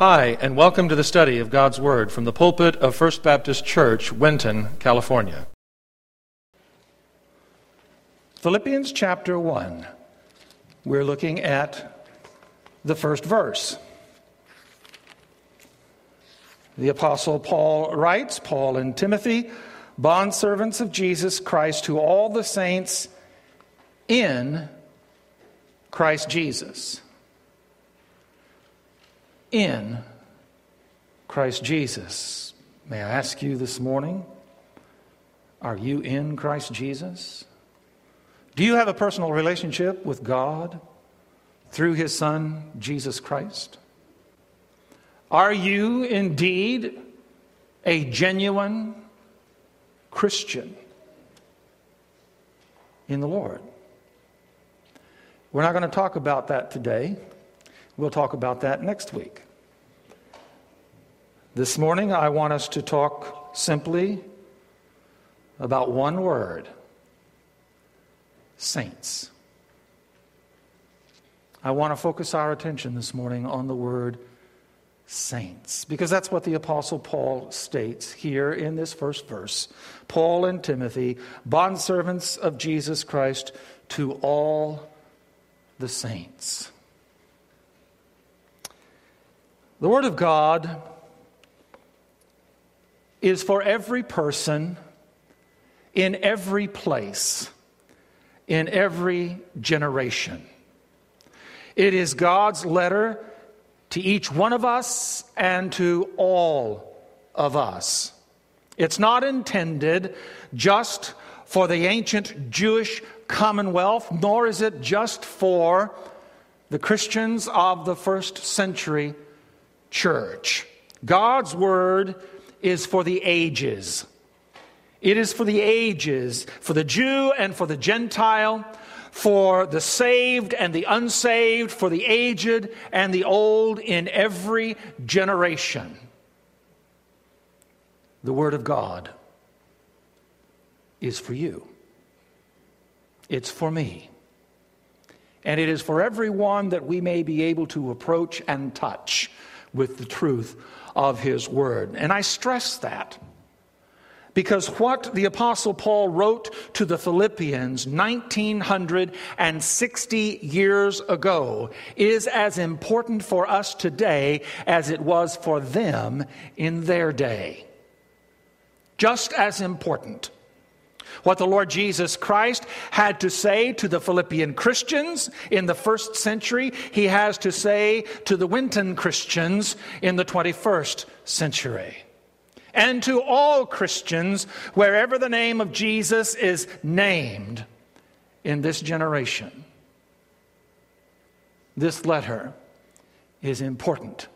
Hi, and welcome to the study of God's Word from the pulpit of First Baptist Church, Winton, California. Philippians chapter 1. We're looking at the first verse. The Apostle Paul writes Paul and Timothy, bondservants of Jesus Christ, to all the saints in Christ Jesus in Christ Jesus. May I ask you this morning, are you in Christ Jesus? Do you have a personal relationship with God through His Son, Jesus Christ? Are you indeed a genuine Christian in the Lord? We're not going to talk about that today. We'll talk about that next week. This morning, I want us to talk simply about one word saints. I want to focus our attention this morning on the word saints, because that's what the Apostle Paul states here in this first verse. Paul and Timothy, bondservants of Jesus Christ, to all the saints. The Word of God is for every person, in every place, in every generation. It is God's letter to each one of us and to all of us. It's not intended just for the ancient Jewish commonwealth, nor is it just for the Christians of the first century church. God's word is for the ages. It is for the ages, for the Jew and for the Gentile, for the saved and the unsaved, for the aged and the old in every generation. The Word of God is for you. It's for me. And it is for everyone that we may be able to approach and touch with the truth of His Word. And I stress that because what the Apostle Paul wrote to the Philippians 1960 years ago is as important for us today as it was for them in their day. Just as important. What the Lord Jesus Christ had to say to the Philippian Christians in the first century, he has to say to the Winton Christians in the 21st century. And to all Christians, wherever the name of Jesus is named in this generation. This letter is important,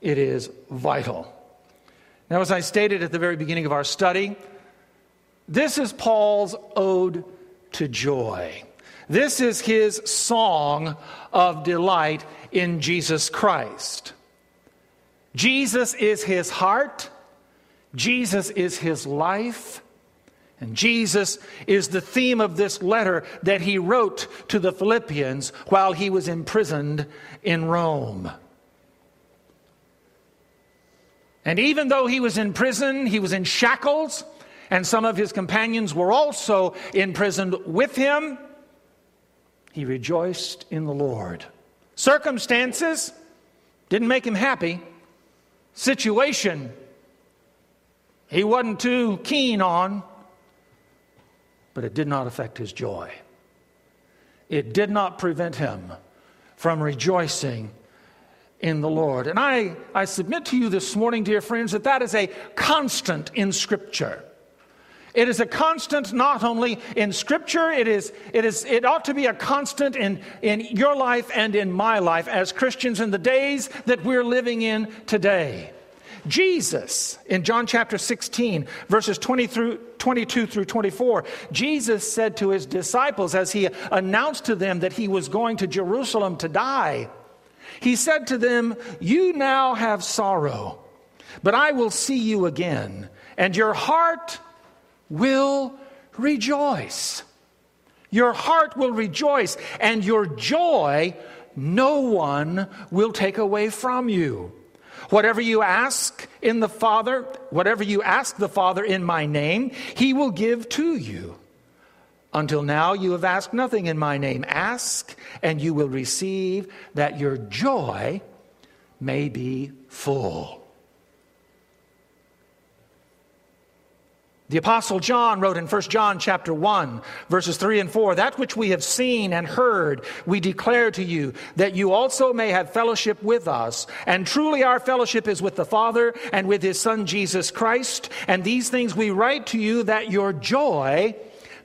it is vital. Now, as I stated at the very beginning of our study, this is Paul's ode to joy. This is his song of delight in Jesus Christ. Jesus is his heart, Jesus is his life, and Jesus is the theme of this letter that he wrote to the Philippians while he was imprisoned in Rome. And even though he was in prison, he was in shackles, and some of his companions were also imprisoned with him, he rejoiced in the Lord. Circumstances didn't make him happy. Situation he wasn't too keen on, but it did not affect his joy. It did not prevent him from rejoicing in the Lord. And I, I submit to you this morning, dear friends, that that is a constant in Scripture. It is a constant not only in Scripture, it, is, it, is, it ought to be a constant in, in your life and in my life as Christians in the days that we're living in today. Jesus, in John chapter 16, verses 20 through, 22 through 24, Jesus said to his disciples as he announced to them that he was going to Jerusalem to die, he said to them, You now have sorrow, but I will see you again, and your heart will rejoice. Your heart will rejoice, and your joy no one will take away from you. Whatever you ask in the Father, whatever you ask the Father in my name, he will give to you. Until now, you have asked nothing in my name. Ask, and you will receive, that your joy may be full. The apostle John wrote in 1 John chapter 1 verses 3 and 4 that which we have seen and heard we declare to you that you also may have fellowship with us and truly our fellowship is with the Father and with his son Jesus Christ and these things we write to you that your joy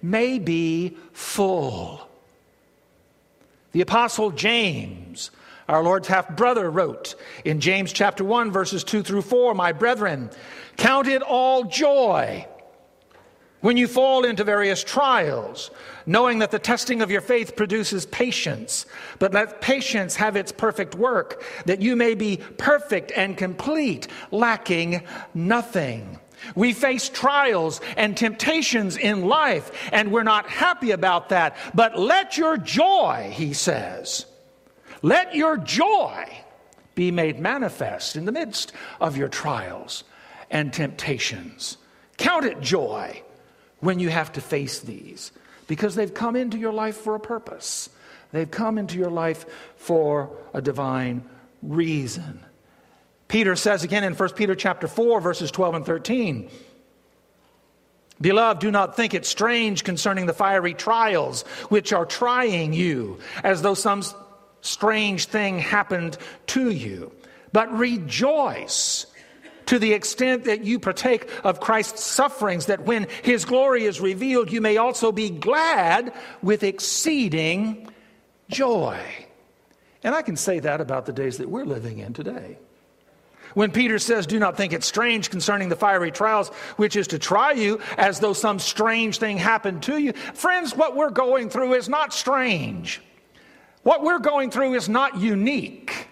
may be full. The apostle James our Lord's half brother wrote in James chapter 1 verses 2 through 4 my brethren count it all joy when you fall into various trials, knowing that the testing of your faith produces patience, but let patience have its perfect work, that you may be perfect and complete, lacking nothing. We face trials and temptations in life, and we're not happy about that. But let your joy, he says, let your joy be made manifest in the midst of your trials and temptations. Count it joy when you have to face these because they've come into your life for a purpose. They've come into your life for a divine reason. Peter says again in 1 Peter chapter 4 verses 12 and 13, Beloved, do not think it strange concerning the fiery trials which are trying you, as though some strange thing happened to you. But rejoice to the extent that you partake of Christ's sufferings, that when his glory is revealed, you may also be glad with exceeding joy. And I can say that about the days that we're living in today. When Peter says, Do not think it strange concerning the fiery trials, which is to try you as though some strange thing happened to you. Friends, what we're going through is not strange. What we're going through is not unique.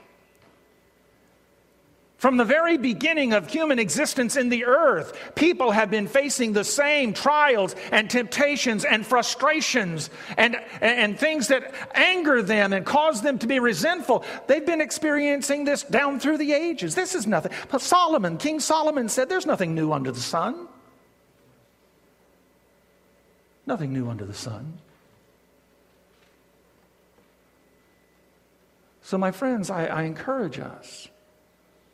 From the very beginning of human existence in the earth, people have been facing the same trials and temptations and frustrations and, and things that anger them and cause them to be resentful. They've been experiencing this down through the ages. This is nothing. But Solomon, King Solomon said, There's nothing new under the sun. Nothing new under the sun. So, my friends, I, I encourage us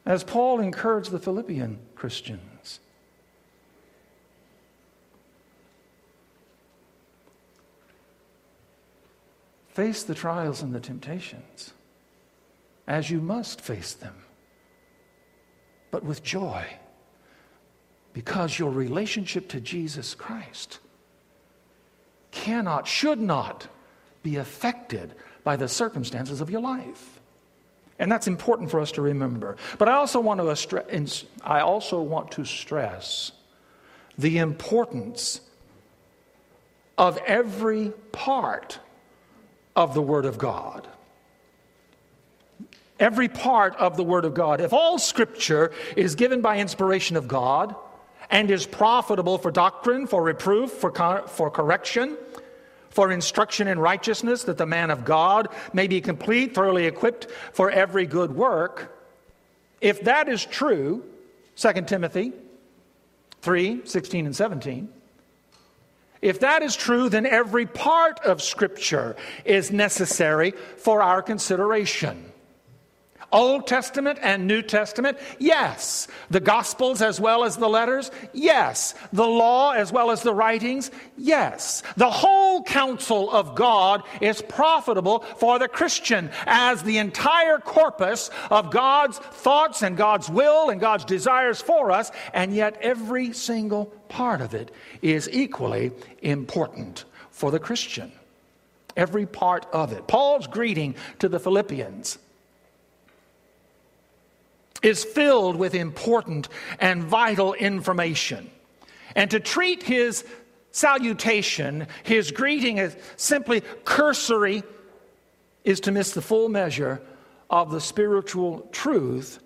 as Paul encouraged the Philippian Christians. Face the trials and the temptations as you must face them, but with joy, because your relationship to Jesus Christ cannot, should not be affected by the circumstances of your life. And that's important for us to remember. But I also want to, I also want to stress the importance of every part of the Word of God. Every part of the Word of God. If all Scripture is given by inspiration of God and is profitable for doctrine, for reproof, for, for correction, for instruction in righteousness, that the man of God may be complete, thoroughly equipped for every good work. If that is true, 2 Timothy 3 16 and 17, if that is true, then every part of Scripture is necessary for our consideration. Old Testament and New Testament? Yes. The Gospels as well as the letters? Yes. The law as well as the writings? Yes. The whole counsel of God is profitable for the Christian as the entire corpus of God's thoughts and God's will and God's desires for us, and yet every single part of it is equally important for the Christian. Every part of it. Paul's greeting to the Philippians is filled with important and vital information. And to treat his salutation, his greeting as simply cursory, is to miss the full measure of the spiritual truth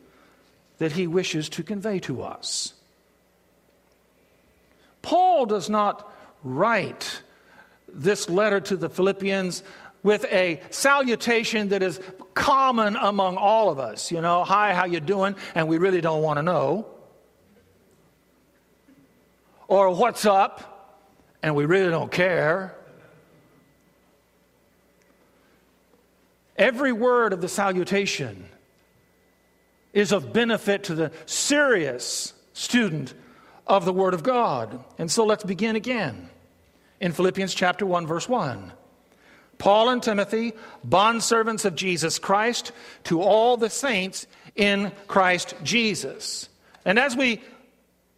that he wishes to convey to us. Paul does not write this letter to the Philippians with a salutation that is common among all of us. You know, hi, how you doing? And we really don't want to know. Or what's up? And we really don't care. Every word of the salutation is of benefit to the serious student of the Word of God. And so let's begin again in Philippians chapter 1, verse 1. Paul and Timothy, bondservants of Jesus Christ, to all the saints in Christ Jesus. And as we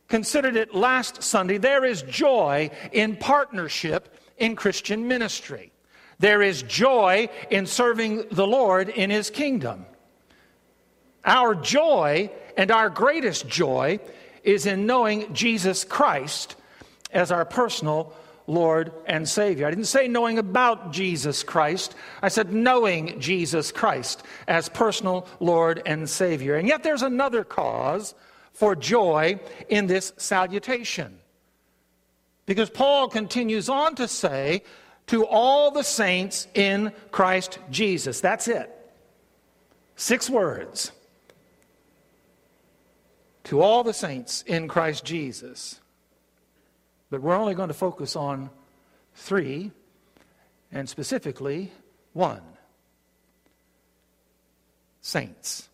considered it last Sunday, there is joy in partnership in Christian ministry. There is joy in serving the Lord in His kingdom. Our joy and our greatest joy is in knowing Jesus Christ as our personal Lord and Savior. I didn't say knowing about Jesus Christ, I said knowing Jesus Christ as personal Lord and Savior. And yet there's another cause for joy in this salutation. Because Paul continues on to say, to all the saints in Christ Jesus. That's it. Six words. To all the saints in Christ Jesus. But we're only going to focus on three, and specifically one saints.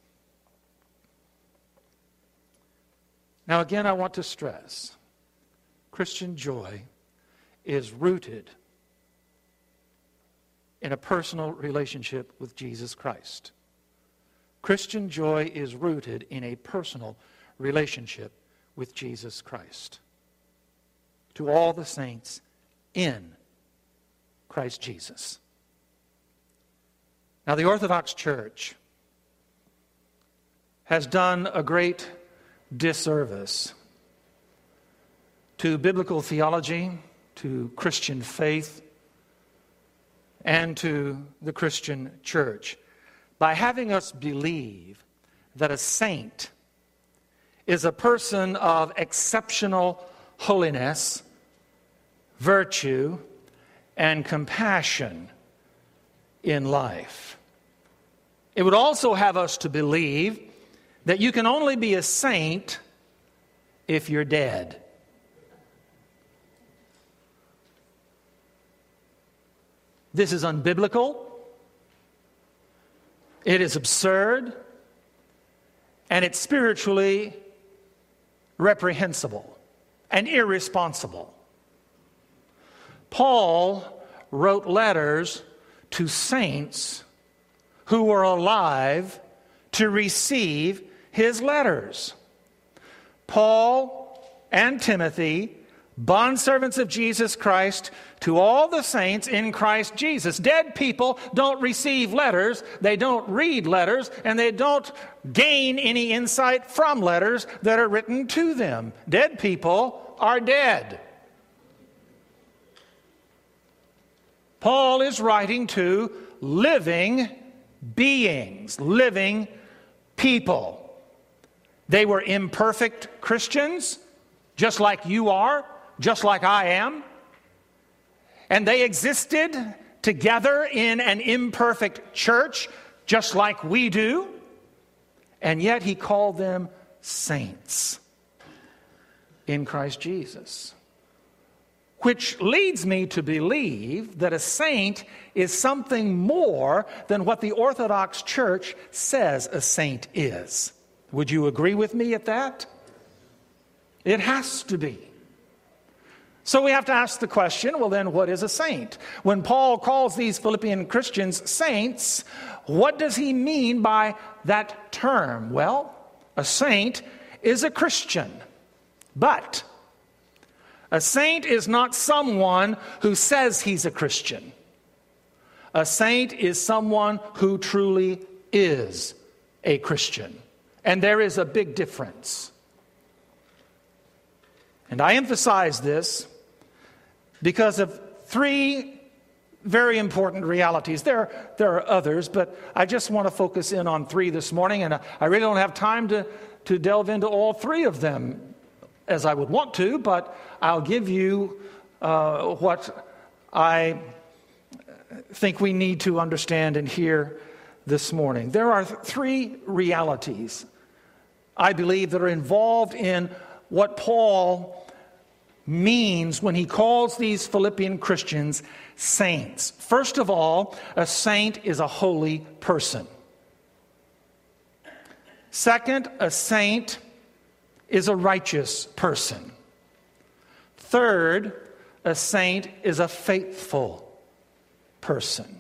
Now, again, I want to stress Christian joy is rooted in a personal relationship with Jesus Christ. Christian joy is rooted in a personal relationship with Jesus Christ to all the saints in Christ Jesus. Now, the Orthodox Church has done a great disservice to biblical theology, to Christian faith, and to the Christian church by having us believe that a saint is a person of exceptional holiness virtue, and compassion in life. It would also have us to believe that you can only be a saint if you're dead. This is unbiblical. It is absurd. And it's spiritually reprehensible and irresponsible. Paul wrote letters to saints who were alive to receive his letters. Paul and Timothy, bondservants of Jesus Christ, to all the saints in Christ Jesus. Dead people don't receive letters, they don't read letters, and they don't gain any insight from letters that are written to them. Dead people are dead. Paul is writing to living beings, living people. They were imperfect Christians, just like you are, just like I am. And they existed together in an imperfect church, just like we do. And yet he called them saints in Christ Jesus which leads me to believe that a saint is something more than what the Orthodox Church says a saint is. Would you agree with me at that? It has to be. So we have to ask the question well, then, what is a saint? When Paul calls these Philippian Christians saints, what does he mean by that term? Well, a saint is a Christian, but a saint is not someone who says he's a Christian. A saint is someone who truly is a Christian. And there is a big difference. And I emphasize this because of three very important realities. There, there are others, but I just want to focus in on three this morning, and I really don't have time to, to delve into all three of them as I would want to, but I'll give you uh, what I think we need to understand and hear this morning. There are three realities, I believe, that are involved in what Paul means when he calls these Philippian Christians saints. First of all, a saint is a holy person. Second, a saint is a righteous person. Third, a saint is a faithful person.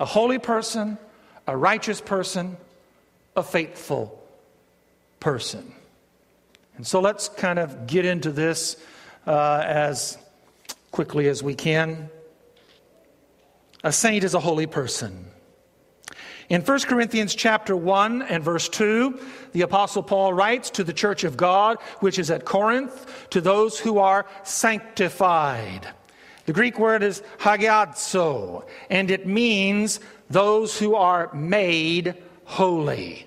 A holy person, a righteous person, a faithful person. And so let's kind of get into this uh, as quickly as we can. A saint is a holy person. In 1 Corinthians chapter 1 and verse 2, the apostle Paul writes to the church of God which is at Corinth to those who are sanctified. The Greek word is hagiadzo, and it means those who are made holy.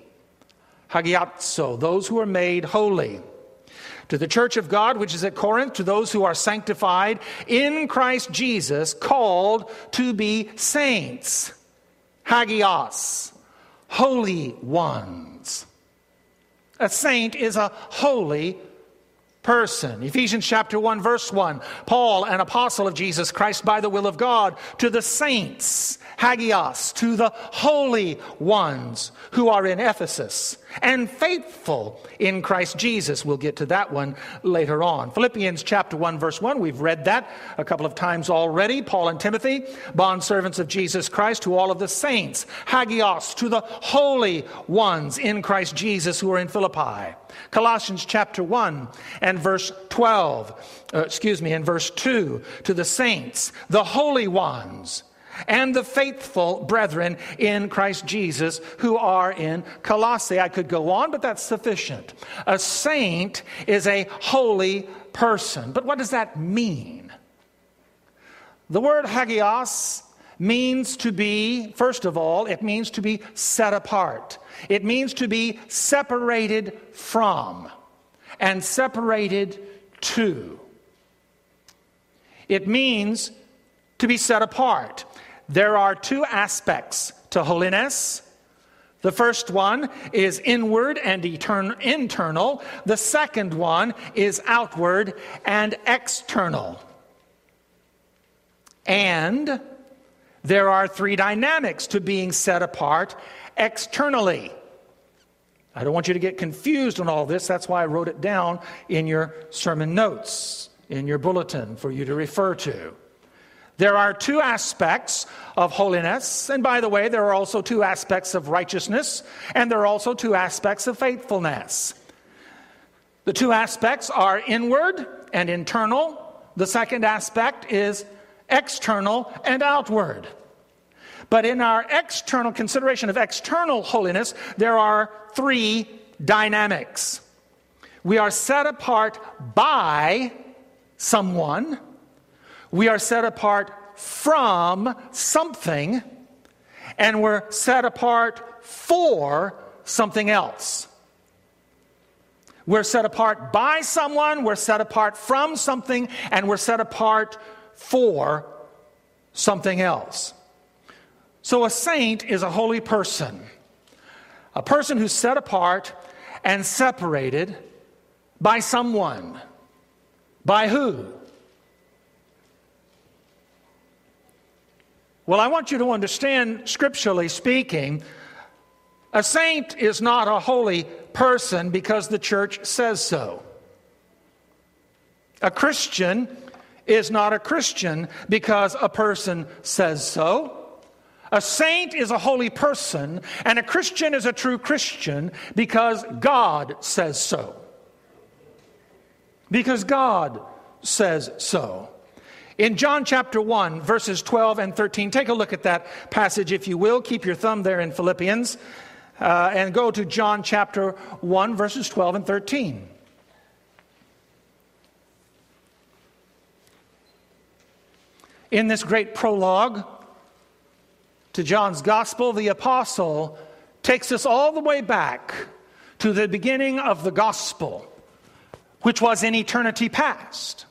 Hagiadzo, those who are made holy. To the church of God, which is at Corinth, to those who are sanctified in Christ Jesus, called to be saints, hagios, holy ones. A saint is a holy person. Ephesians chapter 1 verse 1. Paul, an apostle of Jesus Christ by the will of God, to the saints, hagios, to the holy ones who are in Ephesus and faithful in Christ Jesus. We'll get to that one later on. Philippians chapter 1 verse 1, we've read that a couple of times already. Paul and Timothy, bondservants of Jesus Christ, to all of the saints, hagios, to the holy ones in Christ Jesus who are in Philippi. Colossians chapter 1 and verse 12, uh, excuse me, in verse 2, to the saints, the holy ones and the faithful brethren in Christ Jesus who are in Colossae. I could go on, but that's sufficient. A saint is a holy person. But what does that mean? The word hagios means to be, first of all, it means to be set apart. It means to be separated from and separated to. It means to be set apart. There are two aspects to holiness. The first one is inward and etern- internal. The second one is outward and external. And there are three dynamics to being set apart externally. I don't want you to get confused on all this. That's why I wrote it down in your sermon notes, in your bulletin for you to refer to. There are two aspects of holiness, and by the way, there are also two aspects of righteousness, and there are also two aspects of faithfulness. The two aspects are inward and internal. The second aspect is external and outward. But in our external consideration of external holiness, there are three dynamics. We are set apart by someone we are set apart from something, and we're set apart for something else. We're set apart by someone, we're set apart from something, and we're set apart for something else. So a saint is a holy person, a person who's set apart and separated by someone. By who? Well, I want you to understand, scripturally speaking, a saint is not a holy person because the church says so. A Christian is not a Christian because a person says so. A saint is a holy person, and a Christian is a true Christian because God says so. Because God says so. In John chapter 1, verses 12 and 13, take a look at that passage if you will. Keep your thumb there in Philippians uh, and go to John chapter 1, verses 12 and 13. In this great prologue to John's gospel, the apostle takes us all the way back to the beginning of the gospel, which was in eternity past.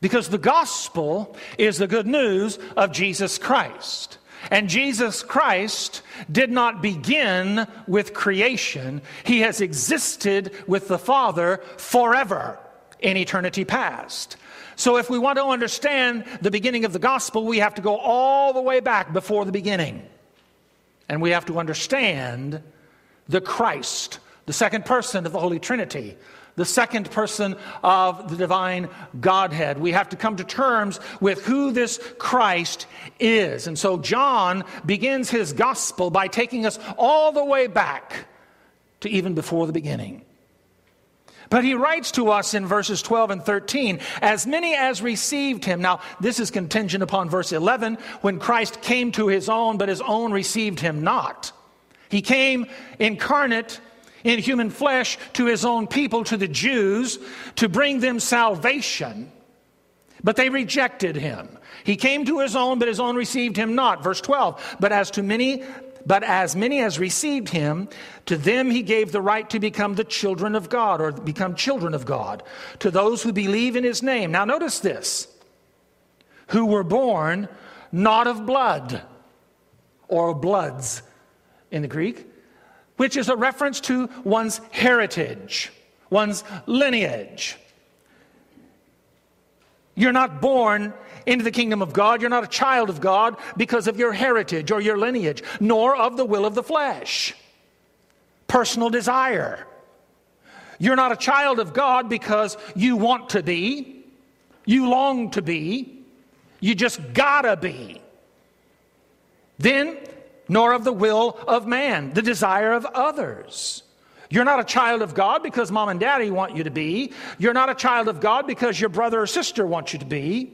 Because the gospel is the good news of Jesus Christ. And Jesus Christ did not begin with creation, He has existed with the Father forever in eternity past. So, if we want to understand the beginning of the gospel, we have to go all the way back before the beginning. And we have to understand the Christ, the second person of the Holy Trinity, the second person of the divine Godhead. We have to come to terms with who this Christ is. And so John begins his gospel by taking us all the way back to even before the beginning. But he writes to us in verses 12 and 13, as many as received him. Now, this is contingent upon verse 11, when Christ came to his own, but his own received him not. He came incarnate in human flesh to his own people, to the Jews, to bring them salvation. But they rejected him. He came to his own, but his own received him not. Verse 12. But as to many, but as many as received him, to them he gave the right to become the children of God, or become children of God, to those who believe in his name. Now notice this who were born not of blood, or bloods in the Greek, which is a reference to one's heritage, one's lineage. You're not born into the kingdom of God. You're not a child of God because of your heritage or your lineage, nor of the will of the flesh, personal desire. You're not a child of God because you want to be, you long to be, you just gotta be. Then nor of the will of man, the desire of others. You're not a child of God because mom and daddy want you to be. You're not a child of God because your brother or sister wants you to be.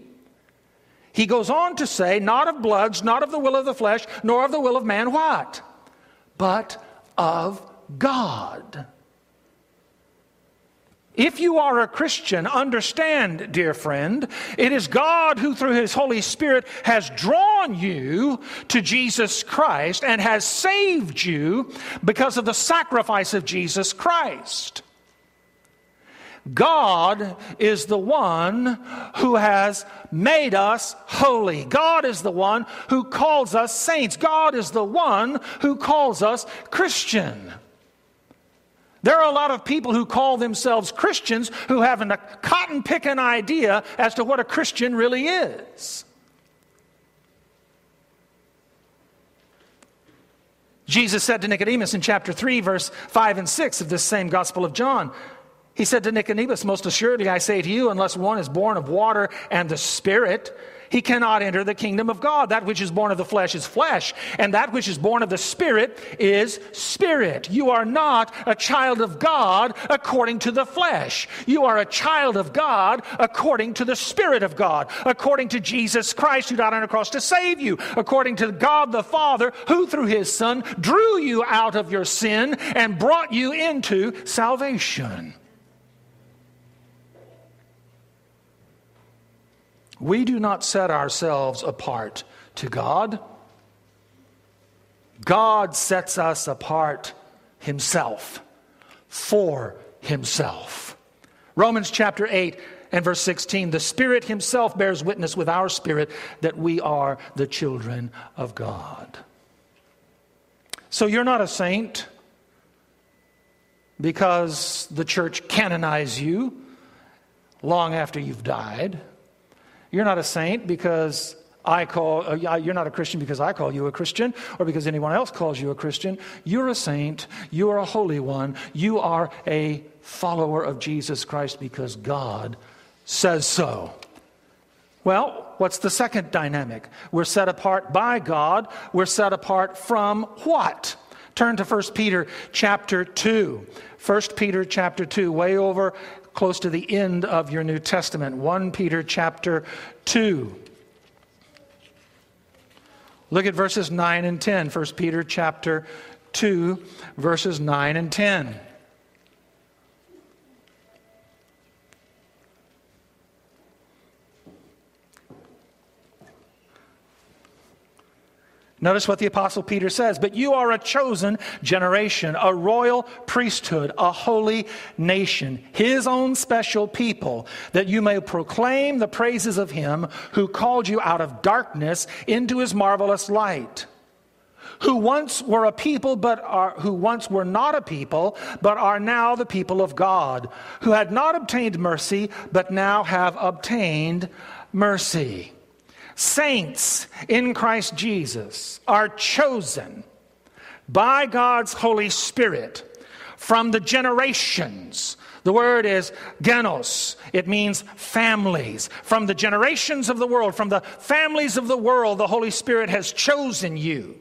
He goes on to say, not of bloods, not of the will of the flesh, nor of the will of man, what? But of God. If you are a Christian, understand, dear friend, it is God who, through His Holy Spirit, has drawn you to Jesus Christ and has saved you because of the sacrifice of Jesus Christ. God is the one who has made us holy. God is the one who calls us saints. God is the one who calls us Christian. There are a lot of people who call themselves Christians who have a cotton picking idea as to what a Christian really is. Jesus said to Nicodemus in chapter 3, verse 5 and 6 of this same Gospel of John, He said to Nicodemus, Most assuredly I say to you, unless one is born of water and the Spirit, he cannot enter the kingdom of God. That which is born of the flesh is flesh, and that which is born of the spirit is spirit. You are not a child of God according to the flesh. You are a child of God according to the spirit of God, according to Jesus Christ who died on the cross to save you, according to God the Father who through his son drew you out of your sin and brought you into salvation. We do not set ourselves apart to God. God sets us apart Himself for Himself. Romans chapter 8 and verse 16 the Spirit Himself bears witness with our spirit that we are the children of God. So you're not a saint because the church canonized you long after you've died. You're not a saint because I call, uh, you're not a Christian because I call you a Christian or because anyone else calls you a Christian. You're a saint. You are a holy one. You are a follower of Jesus Christ because God says so. Well, what's the second dynamic? We're set apart by God. We're set apart from what? Turn to 1 Peter chapter 2. 1 Peter chapter 2, way over close to the end of your New Testament, 1 Peter chapter 2. Look at verses 9 and 10. 1 Peter chapter 2, verses 9 and 10. Notice what the Apostle Peter says. But you are a chosen generation, a royal priesthood, a holy nation, his own special people, that you may proclaim the praises of him who called you out of darkness into his marvelous light. Who once were a people, but are, who once were not a people, but are now the people of God, who had not obtained mercy, but now have obtained mercy. Saints in Christ Jesus are chosen by God's Holy Spirit from the generations. The word is genos. It means families. From the generations of the world, from the families of the world, the Holy Spirit has chosen you.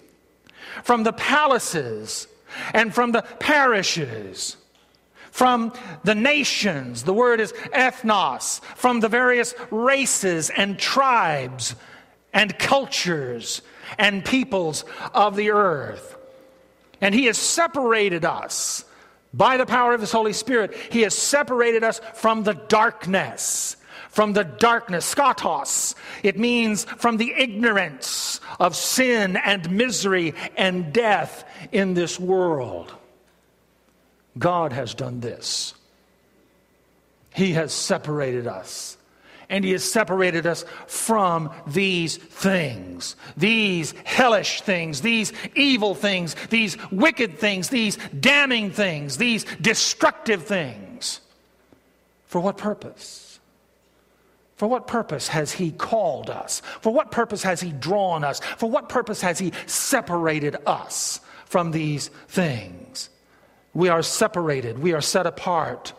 From the palaces and from the parishes from the nations, the word is ethnos, from the various races and tribes and cultures and peoples of the earth. And He has separated us by the power of His Holy Spirit. He has separated us from the darkness. From the darkness, skatos. It means from the ignorance of sin and misery and death in this world. God has done this. He has separated us. And He has separated us from these things, these hellish things, these evil things, these wicked things, these damning things, these destructive things. For what purpose? For what purpose has He called us? For what purpose has He drawn us? For what purpose has He separated us from these things? We are separated, we are set apart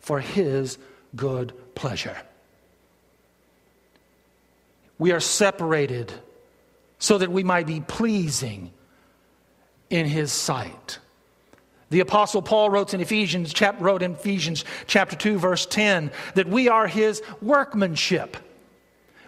for His good pleasure. We are separated so that we might be pleasing in His sight. The Apostle Paul wrote in Ephesians, chap, wrote in Ephesians chapter 2, verse 10, that we are His workmanship.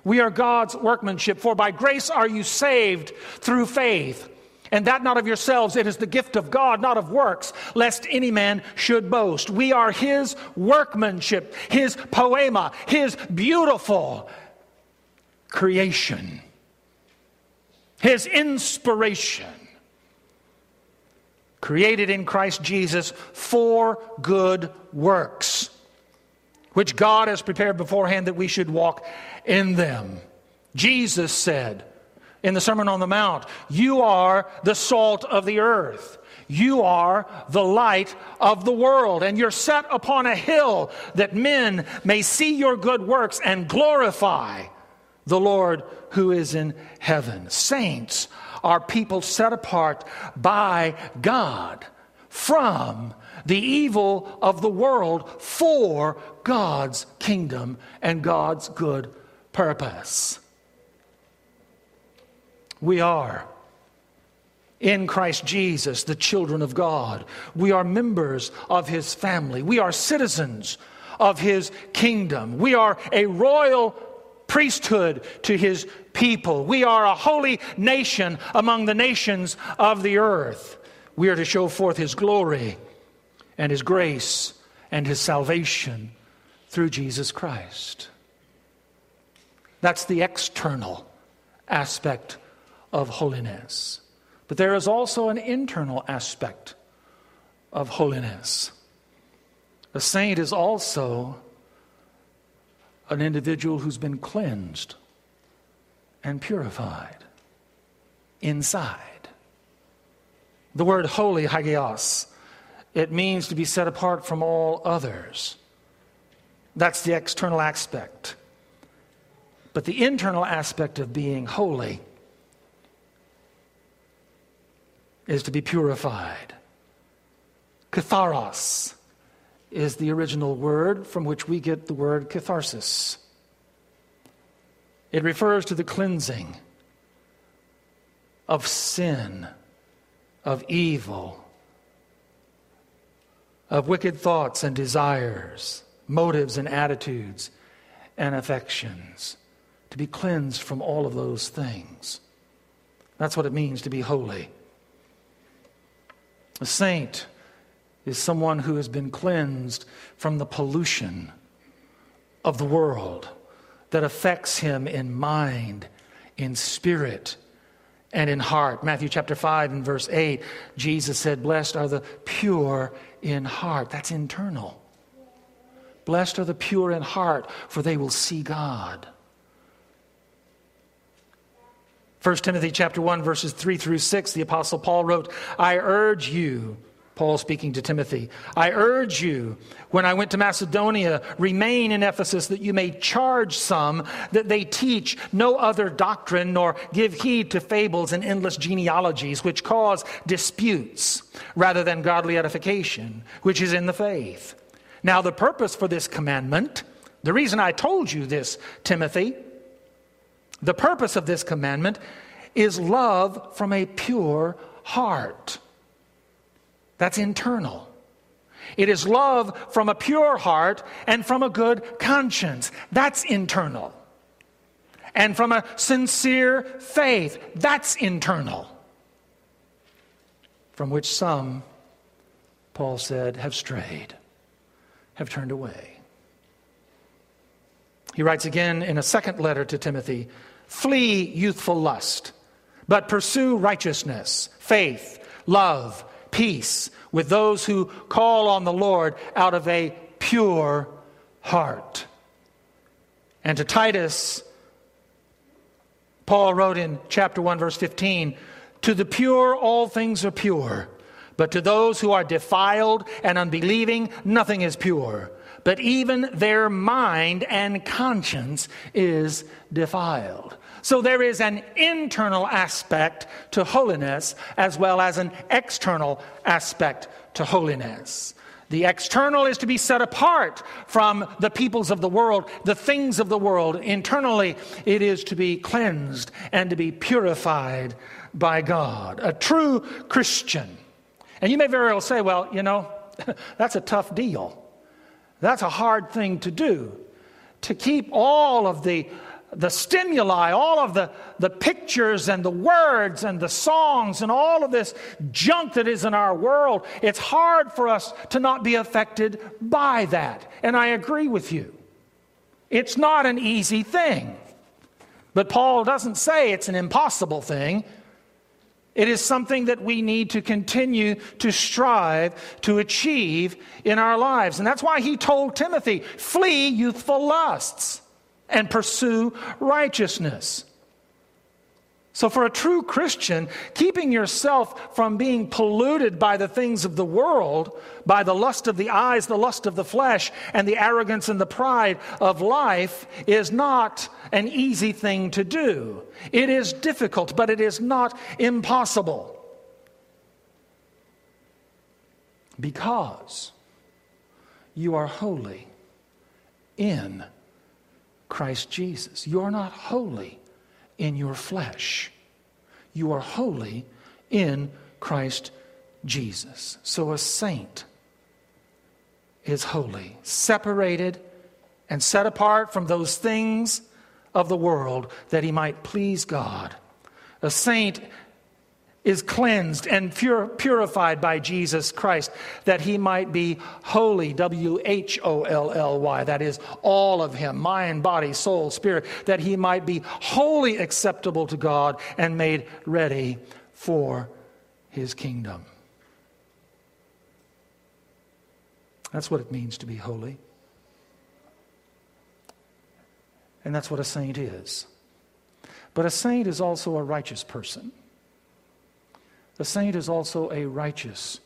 We are God's workmanship, for by grace are you saved through faith and that not of yourselves, it is the gift of God, not of works, lest any man should boast. We are his workmanship, his poema, his beautiful creation, his inspiration, created in Christ Jesus for good works, which God has prepared beforehand that we should walk in them. Jesus said, in the Sermon on the Mount. You are the salt of the earth. You are the light of the world, and you're set upon a hill that men may see your good works and glorify the Lord who is in heaven. Saints are people set apart by God from the evil of the world for God's kingdom and God's good purpose. We are in Christ Jesus, the children of God. We are members of his family. We are citizens of his kingdom. We are a royal priesthood to his people. We are a holy nation among the nations of the earth. We are to show forth his glory and his grace and his salvation through Jesus Christ. That's the external aspect of holiness. But there is also an internal aspect of holiness. A saint is also an individual who's been cleansed and purified inside. The word holy, hagios, it means to be set apart from all others. That's the external aspect. But the internal aspect of being holy is to be purified. Katharos is the original word from which we get the word catharsis. It refers to the cleansing of sin, of evil, of wicked thoughts and desires, motives and attitudes and affections. To be cleansed from all of those things. That's what it means to be holy. A saint is someone who has been cleansed from the pollution of the world that affects him in mind, in spirit, and in heart. Matthew chapter 5 and verse 8, Jesus said, Blessed are the pure in heart. That's internal. Blessed are the pure in heart, for they will see God. 1 Timothy chapter 1 verses 3 through 6 the apostle Paul wrote I urge you Paul speaking to Timothy I urge you when I went to Macedonia remain in Ephesus that you may charge some that they teach no other doctrine nor give heed to fables and endless genealogies which cause disputes rather than godly edification which is in the faith. Now the purpose for this commandment the reason I told you this Timothy the purpose of this commandment is love from a pure heart. That's internal. It is love from a pure heart and from a good conscience. That's internal. And from a sincere faith. That's internal. From which some, Paul said, have strayed, have turned away. He writes again in a second letter to Timothy Flee youthful lust, but pursue righteousness, faith, love, peace with those who call on the Lord out of a pure heart. And to Titus, Paul wrote in chapter 1, verse 15 To the pure, all things are pure, but to those who are defiled and unbelieving, nothing is pure but even their mind and conscience is defiled. So there is an internal aspect to holiness as well as an external aspect to holiness. The external is to be set apart from the peoples of the world, the things of the world. Internally, it is to be cleansed and to be purified by God. A true Christian. And you may very well say, well, you know, that's a tough deal. That's a hard thing to do. To keep all of the, the stimuli, all of the, the pictures and the words and the songs and all of this junk that is in our world, it's hard for us to not be affected by that. And I agree with you. It's not an easy thing. But Paul doesn't say it's an impossible thing. It is something that we need to continue to strive to achieve in our lives. And that's why he told Timothy flee youthful lusts and pursue righteousness. So, for a true Christian, keeping yourself from being polluted by the things of the world, by the lust of the eyes, the lust of the flesh, and the arrogance and the pride of life, is not an easy thing to do. It is difficult, but it is not impossible. Because you are holy in Christ Jesus. You're not holy in your flesh. You are holy in Christ Jesus. So a saint is holy, separated and set apart from those things of the world that he might please God. A saint is cleansed and pur- purified by Jesus Christ that he might be holy, W H O L L Y, that is, all of him, mind, body, soul, spirit, that he might be wholly acceptable to God and made ready for his kingdom. That's what it means to be holy. And that's what a saint is. But a saint is also a righteous person. A saint is also a righteous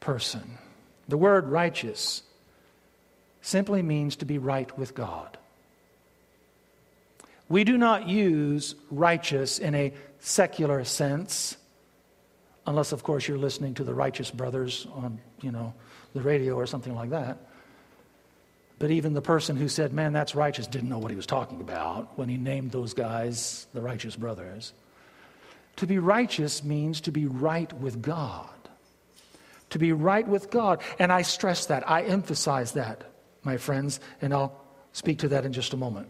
person. The word righteous simply means to be right with God. We do not use righteous in a secular sense, unless, of course, you're listening to the righteous brothers on, you know, the radio or something like that. But even the person who said, man, that's righteous, didn't know what he was talking about when he named those guys the righteous brothers. To be righteous means to be right with God. To be right with God. And I stress that, I emphasize that, my friends, and I'll speak to that in just a moment.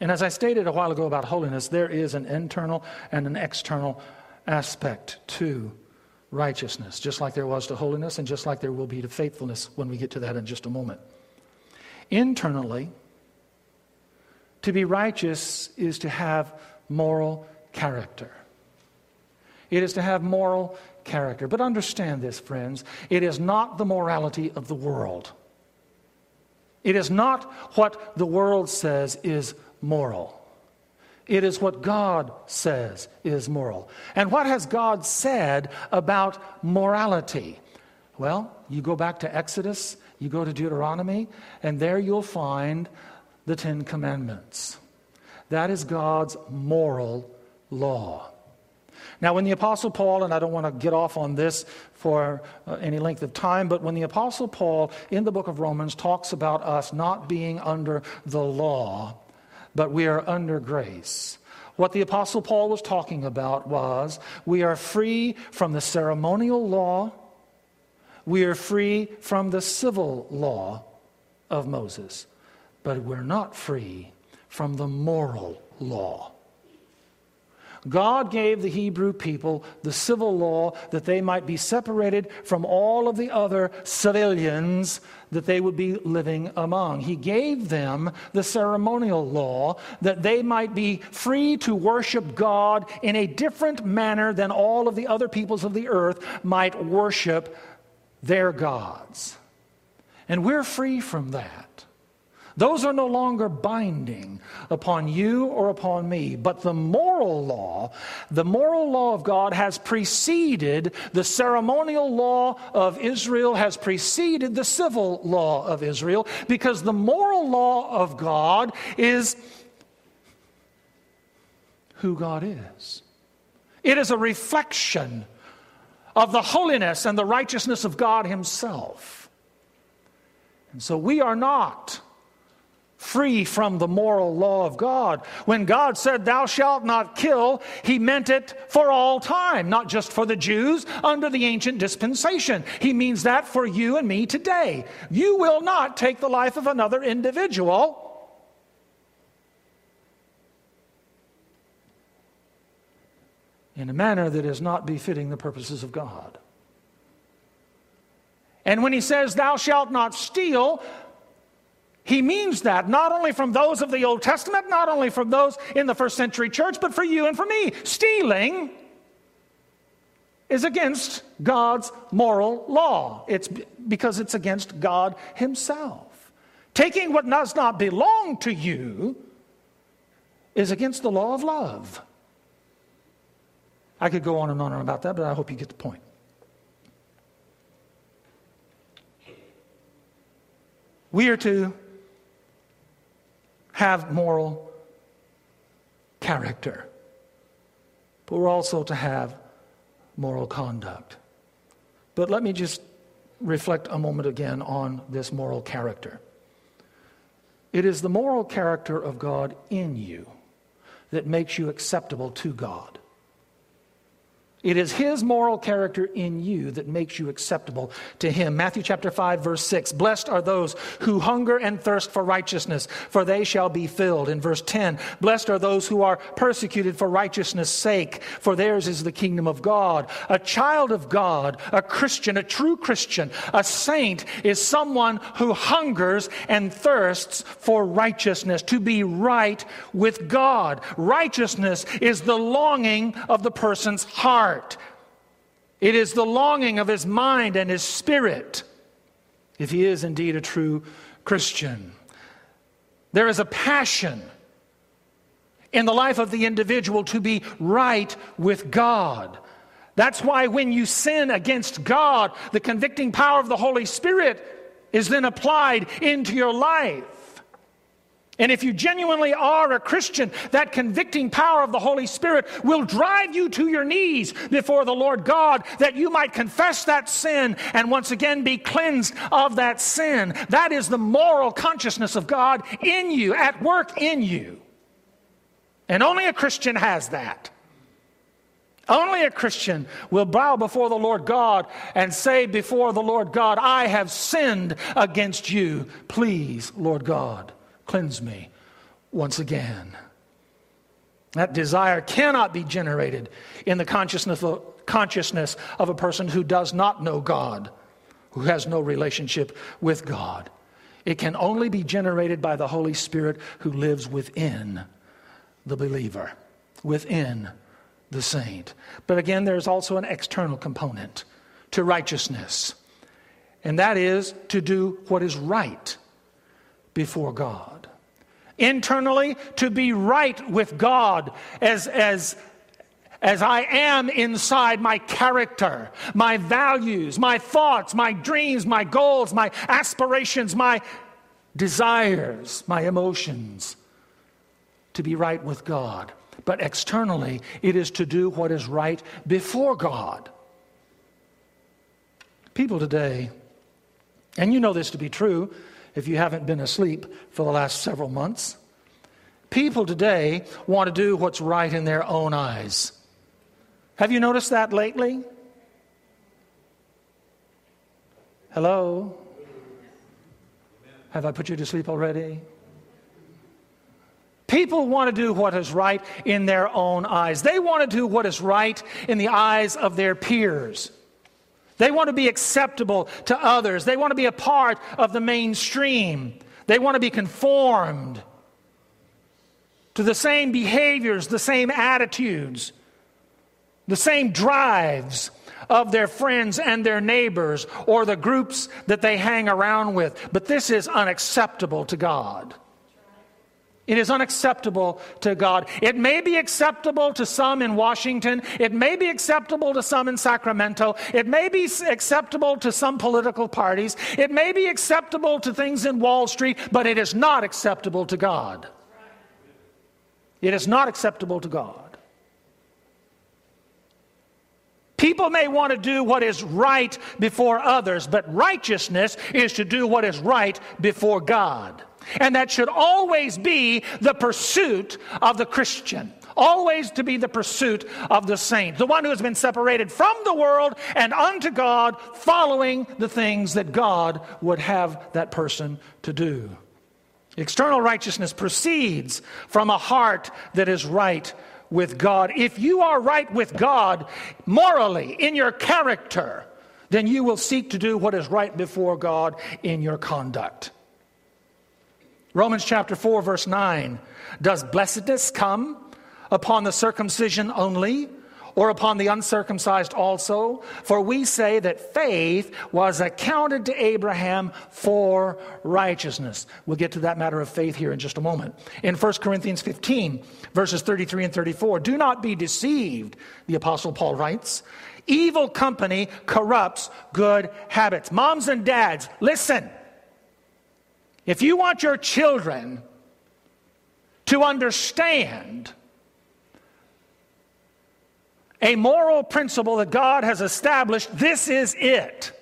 And as I stated a while ago about holiness, there is an internal and an external aspect to righteousness, just like there was to holiness and just like there will be to faithfulness when we get to that in just a moment. Internally, to be righteous is to have moral character. It is to have moral character. But understand this, friends it is not the morality of the world. It is not what the world says is moral. It is what God says is moral. And what has God said about morality? Well, you go back to Exodus, you go to Deuteronomy, and there you'll find the Ten Commandments. That is God's moral law. Now, when the Apostle Paul, and I don't want to get off on this for uh, any length of time, but when the Apostle Paul in the book of Romans talks about us not being under the law, but we are under grace, what the Apostle Paul was talking about was we are free from the ceremonial law, we are free from the civil law of Moses, but we're not free from the moral law. God gave the Hebrew people the civil law that they might be separated from all of the other civilians that they would be living among. He gave them the ceremonial law that they might be free to worship God in a different manner than all of the other peoples of the earth might worship their gods. And we're free from that. Those are no longer binding upon you or upon me. But the moral law, the moral law of God has preceded the ceremonial law of Israel, has preceded the civil law of Israel, because the moral law of God is who God is. It is a reflection of the holiness and the righteousness of God Himself. And so we are not free from the moral law of God. When God said, Thou shalt not kill, he meant it for all time, not just for the Jews under the ancient dispensation. He means that for you and me today. You will not take the life of another individual. In a manner that is not befitting the purposes of God. And when he says, Thou shalt not steal, he means that not only from those of the Old Testament, not only from those in the first century church, but for you and for me. Stealing is against God's moral law. It's because it's against God Himself. Taking what does not belong to you is against the law of love. I could go on and on about that, but I hope you get the point. We are to have moral character, but we're also to have moral conduct. But let me just reflect a moment again on this moral character. It is the moral character of God in you that makes you acceptable to God. It is his moral character in you that makes you acceptable to him. Matthew chapter 5 verse 6. Blessed are those who hunger and thirst for righteousness, for they shall be filled. In verse 10, blessed are those who are persecuted for righteousness' sake, for theirs is the kingdom of God. A child of God, a Christian, a true Christian, a saint is someone who hungers and thirsts for righteousness, to be right with God. Righteousness is the longing of the person's heart heart. It is the longing of his mind and his spirit, if he is indeed a true Christian. There is a passion in the life of the individual to be right with God. That's why when you sin against God, the convicting power of the Holy Spirit is then applied into your life. And if you genuinely are a Christian, that convicting power of the Holy Spirit will drive you to your knees before the Lord God that you might confess that sin and once again be cleansed of that sin. That is the moral consciousness of God in you, at work in you. And only a Christian has that. Only a Christian will bow before the Lord God and say before the Lord God, I have sinned against you. Please, Lord God, Cleanse me once again. That desire cannot be generated in the consciousness of, consciousness of a person who does not know God, who has no relationship with God. It can only be generated by the Holy Spirit who lives within the believer, within the saint. But again, there's also an external component to righteousness, and that is to do what is right before God. Internally, to be right with God as, as, as I am inside my character, my values, my thoughts, my dreams, my goals, my aspirations, my desires, my emotions, to be right with God. But externally, it is to do what is right before God. People today, and you know this to be true if you haven't been asleep for the last several months, people today want to do what's right in their own eyes. Have you noticed that lately? Hello? Have I put you to sleep already? People want to do what is right in their own eyes. They want to do what is right in the eyes of their peers. They want to be acceptable to others. They want to be a part of the mainstream. They want to be conformed to the same behaviors, the same attitudes the same drives of their friends and their neighbors or the groups that they hang around with. But this is unacceptable to God. It is unacceptable to God. It may be acceptable to some in Washington. It may be acceptable to some in Sacramento. It may be acceptable to some political parties. It may be acceptable to things in Wall Street, but it is not acceptable to God. It is not acceptable to God. People may want to do what is right before others, but righteousness is to do what is right before God. And that should always be the pursuit of the Christian. Always to be the pursuit of the saint, the one who has been separated from the world and unto God, following the things that God would have that person to do. External righteousness proceeds from a heart that is right with God. If you are right with God morally, in your character, then you will seek to do what is right before God in your conduct. Romans chapter 4, verse 9 Does blessedness come upon the circumcision only? or upon the uncircumcised also? For we say that faith was accounted to Abraham for righteousness. We'll get to that matter of faith here in just a moment. In 1 Corinthians 15, verses 33 and 34, do not be deceived, the Apostle Paul writes. Evil company corrupts good habits. Moms and dads, listen. If you want your children to understand a moral principle that God has established. This is it.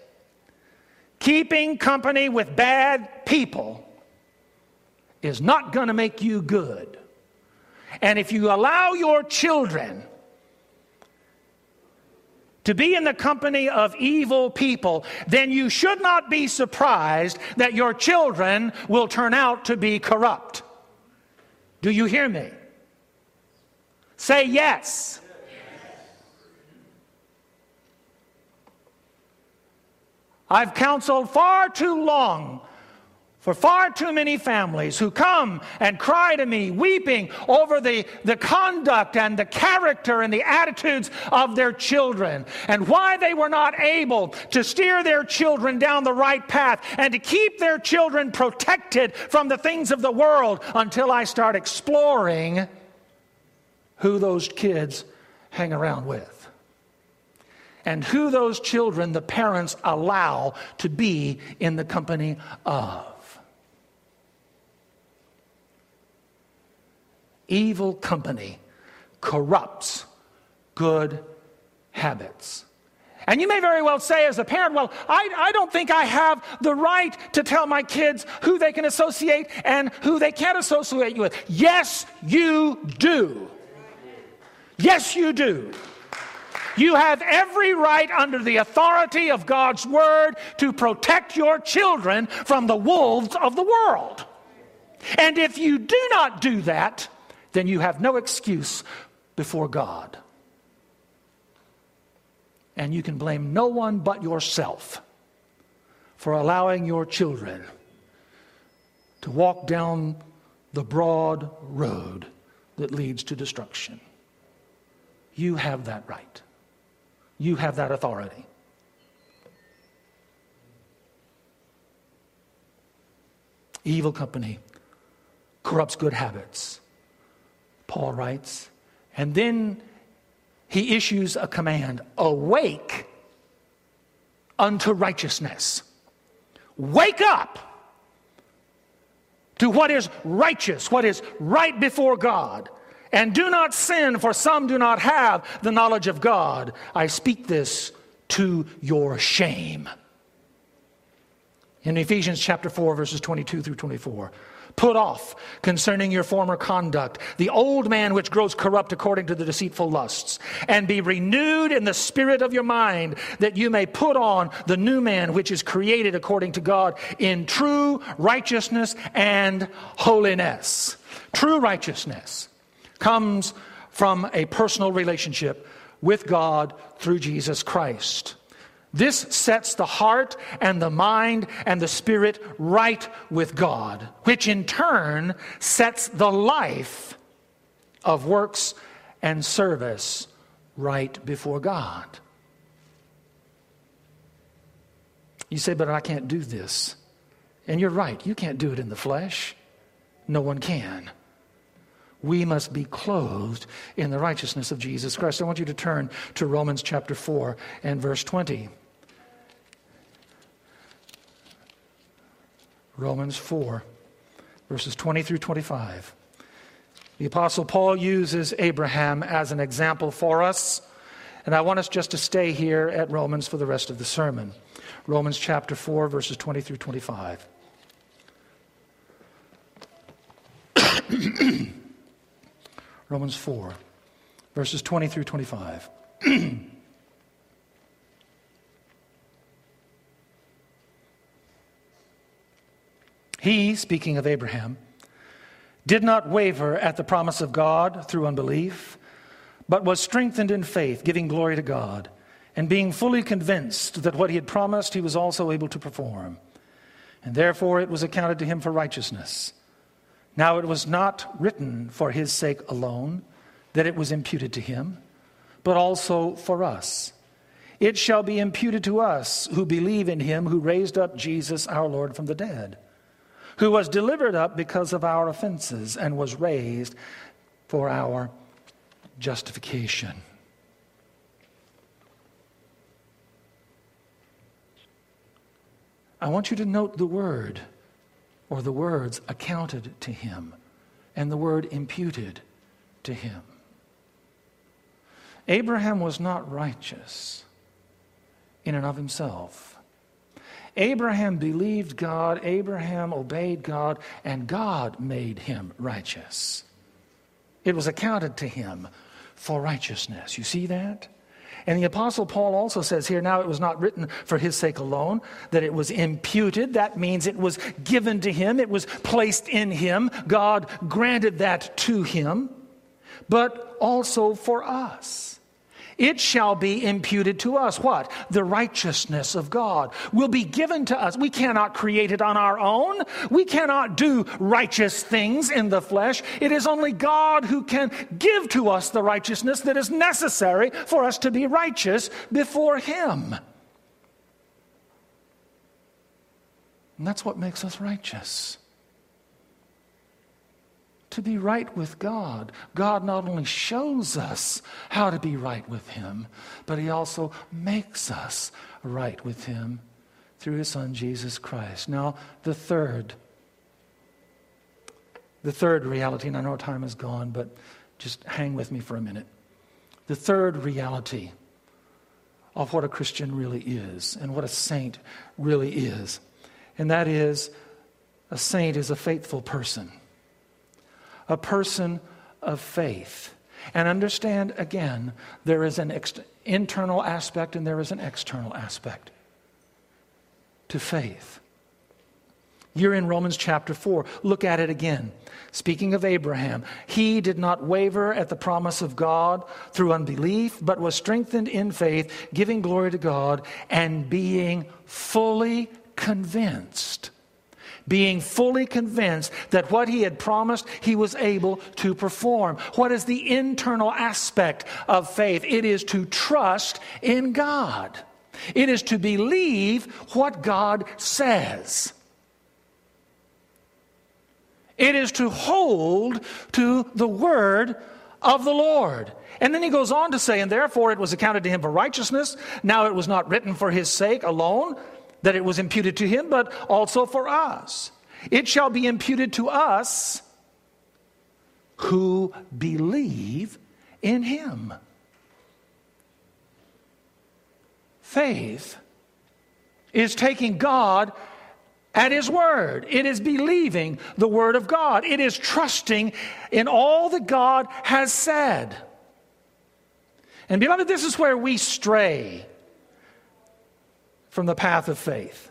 Keeping company with bad people is not going to make you good. And if you allow your children to be in the company of evil people, then you should not be surprised that your children will turn out to be corrupt. Do you hear me? Say yes. I've counseled far too long for far too many families who come and cry to me, weeping over the, the conduct and the character and the attitudes of their children, and why they were not able to steer their children down the right path and to keep their children protected from the things of the world until I start exploring who those kids hang around with and who those children the parents allow to be in the company of. Evil company corrupts good habits. And you may very well say, as a parent, well, I, I, don't think I have the right to tell my kids who they can associate and who they can't associate with. Yes, you do. Yes, you do. You have every right under the authority of God's word to protect your children from the wolves of the world. And if you do not do that, then you have no excuse before God. And you can blame no one but yourself for allowing your children to walk down the broad road that leads to destruction. You have that right. You have that authority. Evil company corrupts good habits. Paul writes. And then he issues a command awake unto righteousness. Wake up to what is righteous, what is right before God. And do not sin, for some do not have the knowledge of God. I speak this to your shame. In Ephesians chapter 4, verses 22 through 24. Put off concerning your former conduct the old man which grows corrupt according to the deceitful lusts, and be renewed in the spirit of your mind, that you may put on the new man which is created according to God in true righteousness and holiness. True righteousness comes from a personal relationship with God through Jesus Christ. This sets the heart and the mind and the spirit right with God, which in turn sets the life of works and service right before God. You say, but I can't do this. And you're right, you can't do it in the flesh. No one can. We must be clothed in the righteousness of Jesus Christ. I want you to turn to Romans chapter 4 and verse 20. Romans 4, verses 20 through 25. The Apostle Paul uses Abraham as an example for us, and I want us just to stay here at Romans for the rest of the sermon. Romans chapter 4, verses 20 through 25. Romans 4, verses 20 through 25. He, speaking of Abraham, did not waver at the promise of God through unbelief, but was strengthened in faith, giving glory to God, and being fully convinced that what he had promised he was also able to perform. And therefore it was accounted to him for righteousness. Now it was not written for his sake alone that it was imputed to him, but also for us. It shall be imputed to us who believe in him who raised up Jesus our Lord from the dead who was delivered up because of our offenses and was raised for our justification. I want you to note the word or the words accounted to him and the word imputed to him. Abraham was not righteous in and of himself. Abraham believed God, Abraham obeyed God, and God made him righteous. It was accounted to him for righteousness. You see that? And the Apostle Paul also says here, now it was not written for his sake alone, that it was imputed. That means it was given to him, it was placed in him. God granted that to him, but also for us it shall be imputed to us. What? The righteousness of God will be given to us. We cannot create it on our own. We cannot do righteous things in the flesh. It is only God who can give to us the righteousness that is necessary for us to be righteous before Him. And that's what makes us righteous to be right with God. God not only shows us how to be right with Him, but He also makes us right with Him through His Son, Jesus Christ. Now, the third, the third reality, and I know time is gone, but just hang with me for a minute. The third reality of what a Christian really is and what a saint really is, and that is a saint is a faithful person a person of faith. And understand again, there is an ex- internal aspect and there is an external aspect to faith. You're in Romans chapter 4. Look at it again. Speaking of Abraham, he did not waver at the promise of God through unbelief, but was strengthened in faith, giving glory to God and being fully convinced being fully convinced that what he had promised he was able to perform. What is the internal aspect of faith? It is to trust in God, it is to believe what God says. It is to hold to the word of the Lord. And then he goes on to say, and therefore it was accounted to him for righteousness. Now it was not written for his sake alone that it was imputed to him, but also for us. It shall be imputed to us who believe in him. Faith is taking God at His Word. It is believing the Word of God. It is trusting in all that God has said. And beloved, this is where we stray from the path of faith.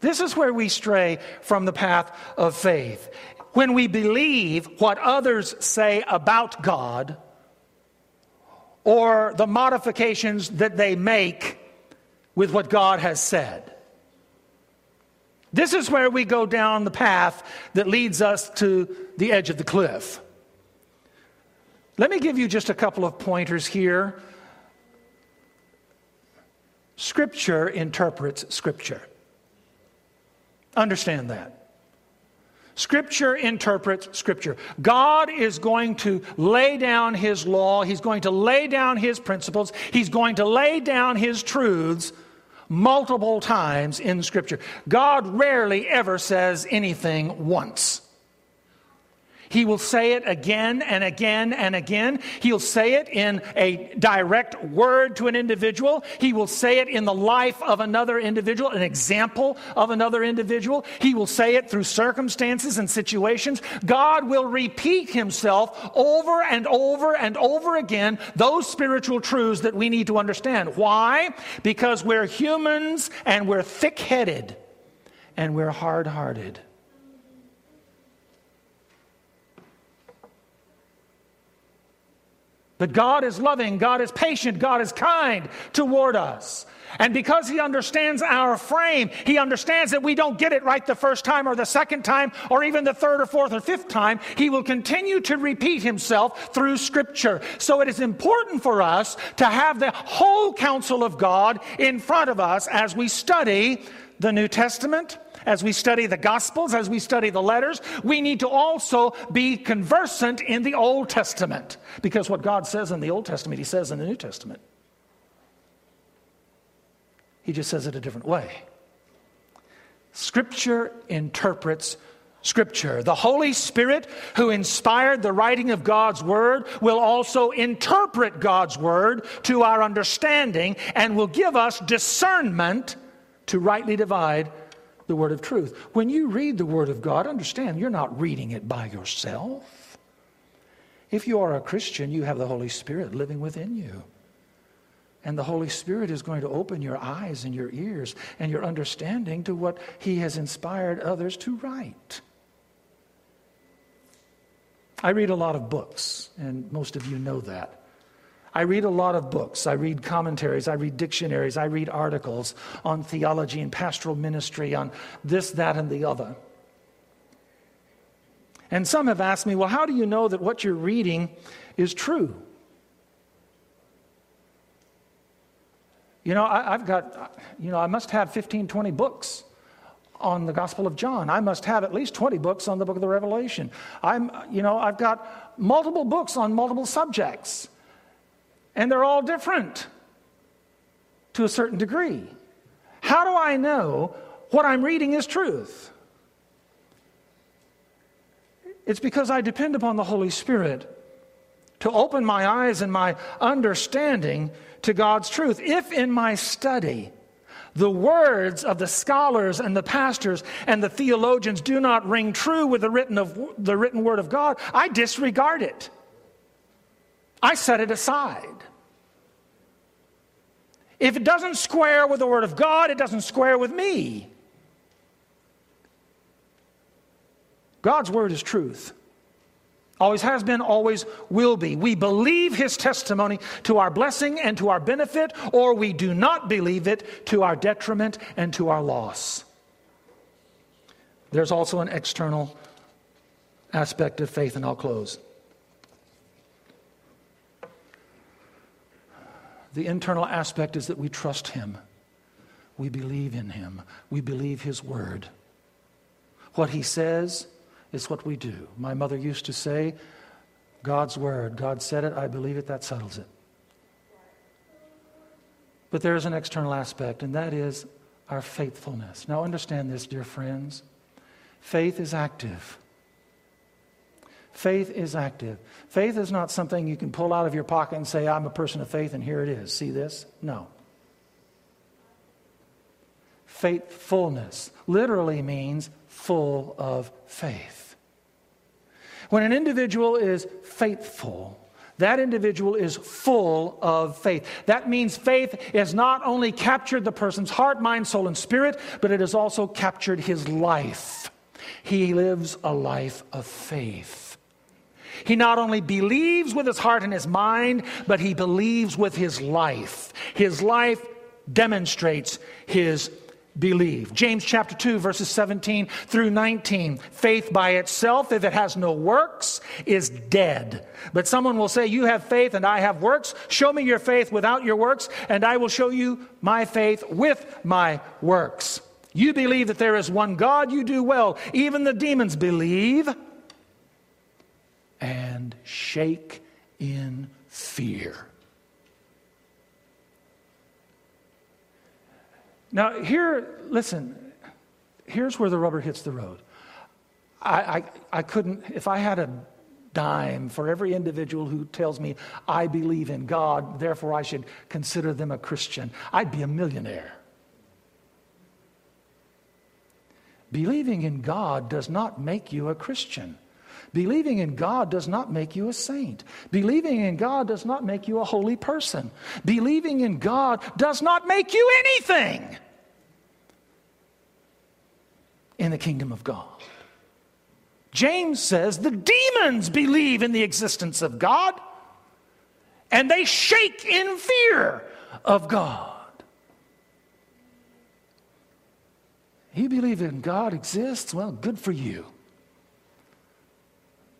This is where we stray from the path of faith. When we believe what others say about God or the modifications that they make with what God has said. This is where we go down the path that leads us to the edge of the cliff. Let me give you just a couple of pointers here. Scripture interprets Scripture. Understand that. Scripture interprets Scripture. God is going to lay down His law, He's going to lay down His principles, He's going to lay down His truths multiple times in Scripture. God rarely ever says anything once. He will say it again and again and again. He'll say it in a direct word to an individual. He will say it in the life of another individual, an example of another individual. He will say it through circumstances and situations. God will repeat himself over and over and over again, those spiritual truths that we need to understand. Why? Because we're humans and we're thick headed and we're hard hearted. But God is loving, God is patient, God is kind toward us. And because He understands our frame, He understands that we don't get it right the first time or the second time or even the third or fourth or fifth time. He will continue to repeat Himself through Scripture. So it is important for us to have the whole counsel of God in front of us as we study the New Testament as we study the Gospels, as we study the letters, we need to also be conversant in the Old Testament. Because what God says in the Old Testament, He says in the New Testament. He just says it a different way. Scripture interprets Scripture. The Holy Spirit, who inspired the writing of God's Word, will also interpret God's Word to our understanding and will give us discernment to rightly divide the word of truth. When you read the word of God, understand you're not reading it by yourself. If you are a Christian, you have the Holy Spirit living within you. And the Holy Spirit is going to open your eyes and your ears and your understanding to what He has inspired others to write. I read a lot of books, and most of you know that. I read a lot of books. I read commentaries. I read dictionaries. I read articles on theology and pastoral ministry, on this, that, and the other. And some have asked me, well, how do you know that what you're reading is true? You know, I, have got, you know, I must have 15, 20 books on the Gospel of John. I must have at least 20 books on the book of the Revelation. I'm, you know, I've got multiple books on multiple subjects. And they're all different to a certain degree. How do I know what I'm reading is truth? It's because I depend upon the Holy Spirit to open my eyes and my understanding to God's truth. If in my study, the words of the scholars and the pastors and the theologians do not ring true with the written, of, the written word of God, I disregard it. I set it aside. If it doesn't square with the Word of God, it doesn't square with me. God's Word is truth. Always has been, always will be. We believe His testimony to our blessing and to our benefit, or we do not believe it to our detriment and to our loss. There's also an external aspect of faith, and I'll close. The internal aspect is that we trust Him. We believe in Him. We believe His Word. What He says is what we do. My mother used to say, God's Word. God said it, I believe it, that settles it. But there is an external aspect, and that is our faithfulness. Now, understand this, dear friends. Faith is active. Faith is active. Faith is not something you can pull out of your pocket and say, I'm a person of faith and here it is. See this? No. Faithfulness literally means full of faith. When an individual is faithful, that individual is full of faith. That means faith has not only captured the person's heart, mind, soul, and spirit, but it has also captured his life. He lives a life of faith. He not only believes with his heart and his mind, but he believes with his life. His life demonstrates his belief. James chapter 2, verses 17 through 19. Faith by itself, if it has no works, is dead. But someone will say, You have faith and I have works. Show me your faith without your works, and I will show you my faith with my works. You believe that there is one God, you do well. Even the demons believe and shake in fear. Now, here, listen, here's where the rubber hits the road. I, I, I couldn't, if I had a dime for every individual who tells me, I believe in God, therefore I should consider them a Christian, I'd be a millionaire. Believing in God does not make you a Christian. Believing in God does not make you a saint. Believing in God does not make you a holy person. Believing in God does not make you anything in the kingdom of God. James says the demons believe in the existence of God and they shake in fear of God. You believe in God exists? Well, good for you.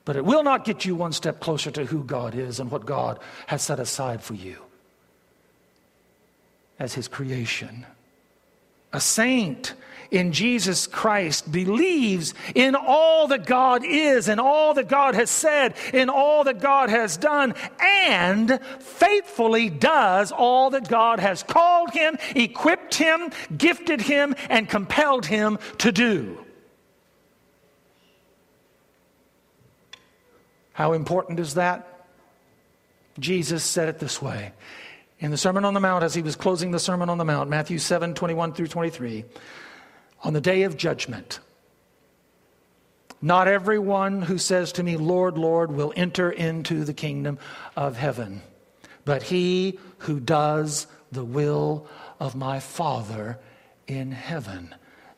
But it will not get you one step closer to who God is and what God has set aside for you as His creation. A saint in Jesus Christ believes in all that God is, in all that God has said, in all that God has done, and faithfully does all that God has called him, equipped him, gifted him, and compelled him to do. How important is that? Jesus said it this way in the Sermon on the Mount as he was closing the Sermon on the Mount, Matthew 7 21 through 23. On the day of judgment, not everyone who says to me, Lord, Lord, will enter into the kingdom of heaven, but he who does the will of my Father in heaven.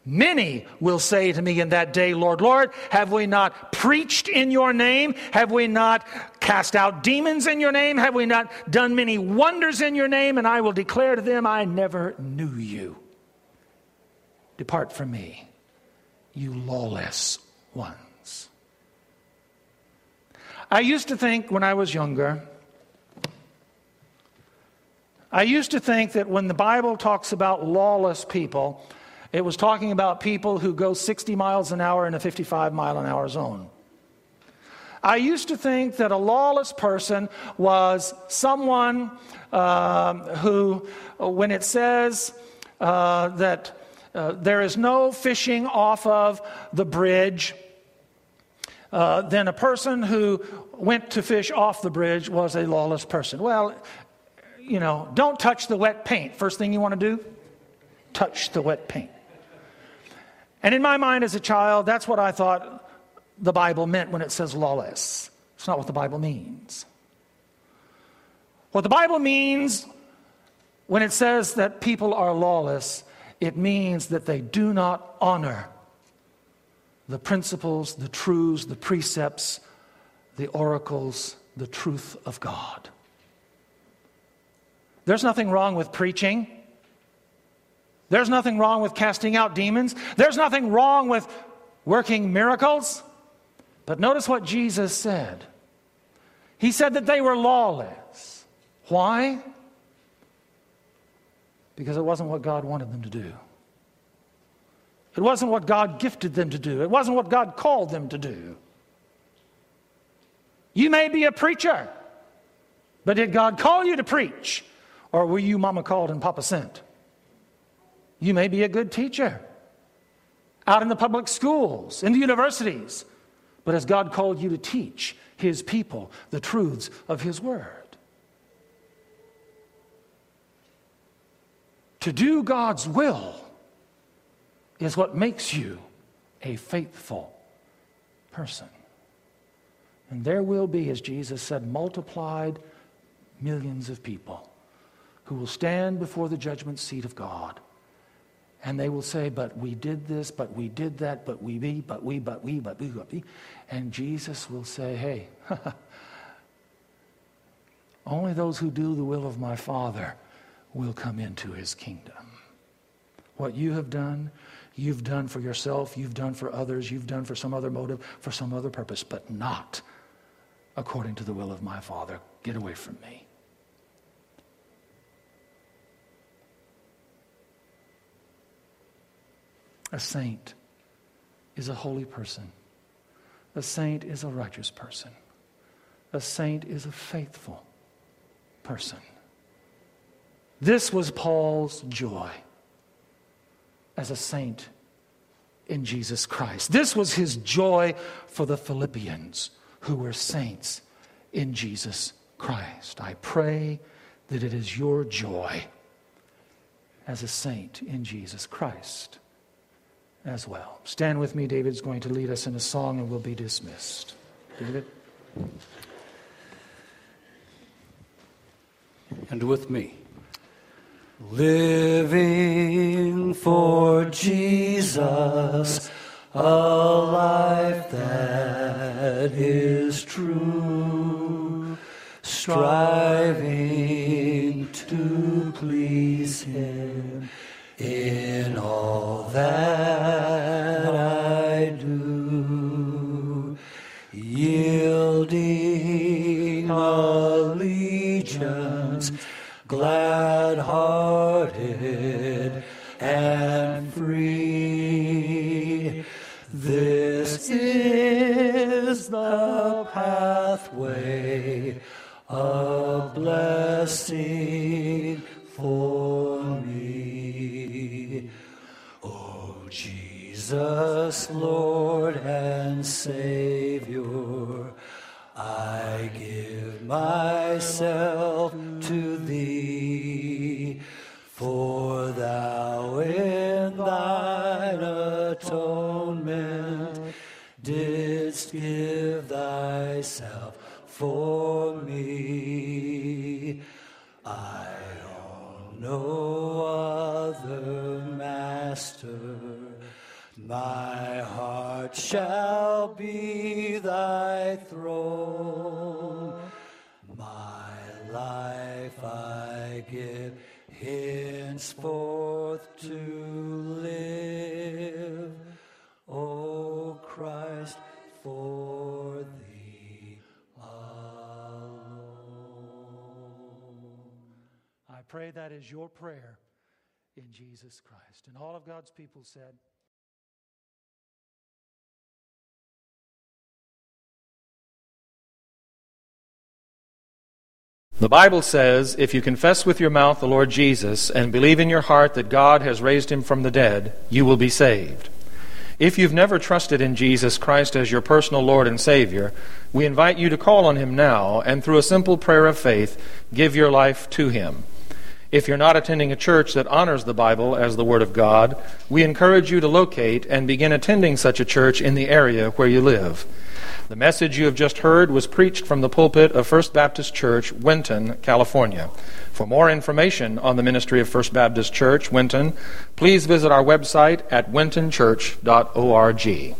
Many will say to me in that day, Lord, Lord, have we not preached in your name? Have we not cast out demons in your name? Have we not done many wonders in your name? And I will declare to them, I never knew you. Depart from me, you lawless ones. I used to think when I was younger, I used to think that when the Bible talks about lawless people, it was talking about people who go 60 miles an hour in a 55 mile an hour zone. I used to think that a lawless person was someone um, who, when it says uh, that uh, there is no fishing off of the bridge, uh, then a person who went to fish off the bridge was a lawless person. Well, you know, don't touch the wet paint. First thing you want to do, touch the wet paint. And in my mind as a child, that's what I thought the Bible meant when it says lawless. It's not what the Bible means. What the Bible means when it says that people are lawless, it means that they do not honor the principles, the truths, the precepts, the oracles, the truth of God. There's nothing wrong with preaching. There's nothing wrong with casting out demons. There's nothing wrong with working miracles. But notice what Jesus said. He said that they were lawless. Why? Because it wasn't what God wanted them to do. It wasn't what God gifted them to do. It wasn't what God called them to do. You may be a preacher, but did God call you to preach? Or were you mama called and papa sent? You may be a good teacher out in the public schools, in the universities, but has God called you to teach his people the truths of his word? To do God's will is what makes you a faithful person. And there will be, as Jesus said, multiplied millions of people who will stand before the judgment seat of God. And they will say, But we did this, but we did that, but we, be, but we, but we, but we, but we. And Jesus will say, Hey, only those who do the will of my Father will come into his kingdom. What you have done, you've done for yourself, you've done for others, you've done for some other motive, for some other purpose, but not according to the will of my Father. Get away from me. A saint is a holy person. A saint is a righteous person. A saint is a faithful person. This was Paul's joy as a saint in Jesus Christ. This was his joy for the Philippians who were saints in Jesus Christ. I pray that it is your joy as a saint in Jesus Christ as well. Stand with me. David's going to lead us in a song and we'll be dismissed. David? And with me. Living for Jesus, a life that is true, striving to please Him in all that glad hearted and free. This is the pathway of blessing for me. Oh, Jesus, Lord and Savior. I give myself My heart shall be thy throne. My life I give henceforth to live. O Christ, for thee alone. I pray that is your prayer in Jesus Christ. And all of God's people said, The Bible says, if you confess with your mouth the Lord Jesus and believe in your heart that God has raised him from the dead, you will be saved. If you've never trusted in Jesus Christ as your personal Lord and Savior, we invite you to call on him now and through a simple prayer of faith, give your life to him. If you're not attending a church that honors the Bible as the Word of God, we encourage you to locate and begin attending such a church in the area where you live. The message you have just heard was preached from the pulpit of First Baptist Church, Winton, California. For more information on the ministry of First Baptist Church, Winton, please visit our website at wintonchurch.org.